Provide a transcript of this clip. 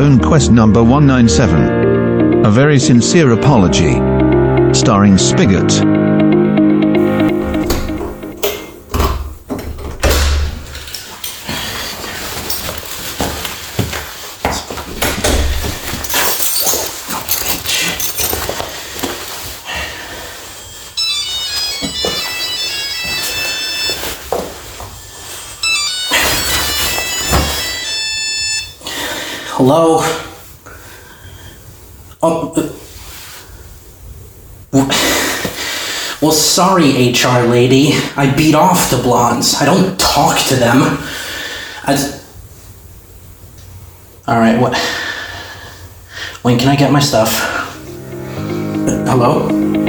Quest number 197. A very sincere apology. Starring Spigot. Hello? Oh. Well, sorry, HR lady. I beat off the blondes. I don't talk to them. I. Alright, what. When can I get my stuff? Uh, Hello?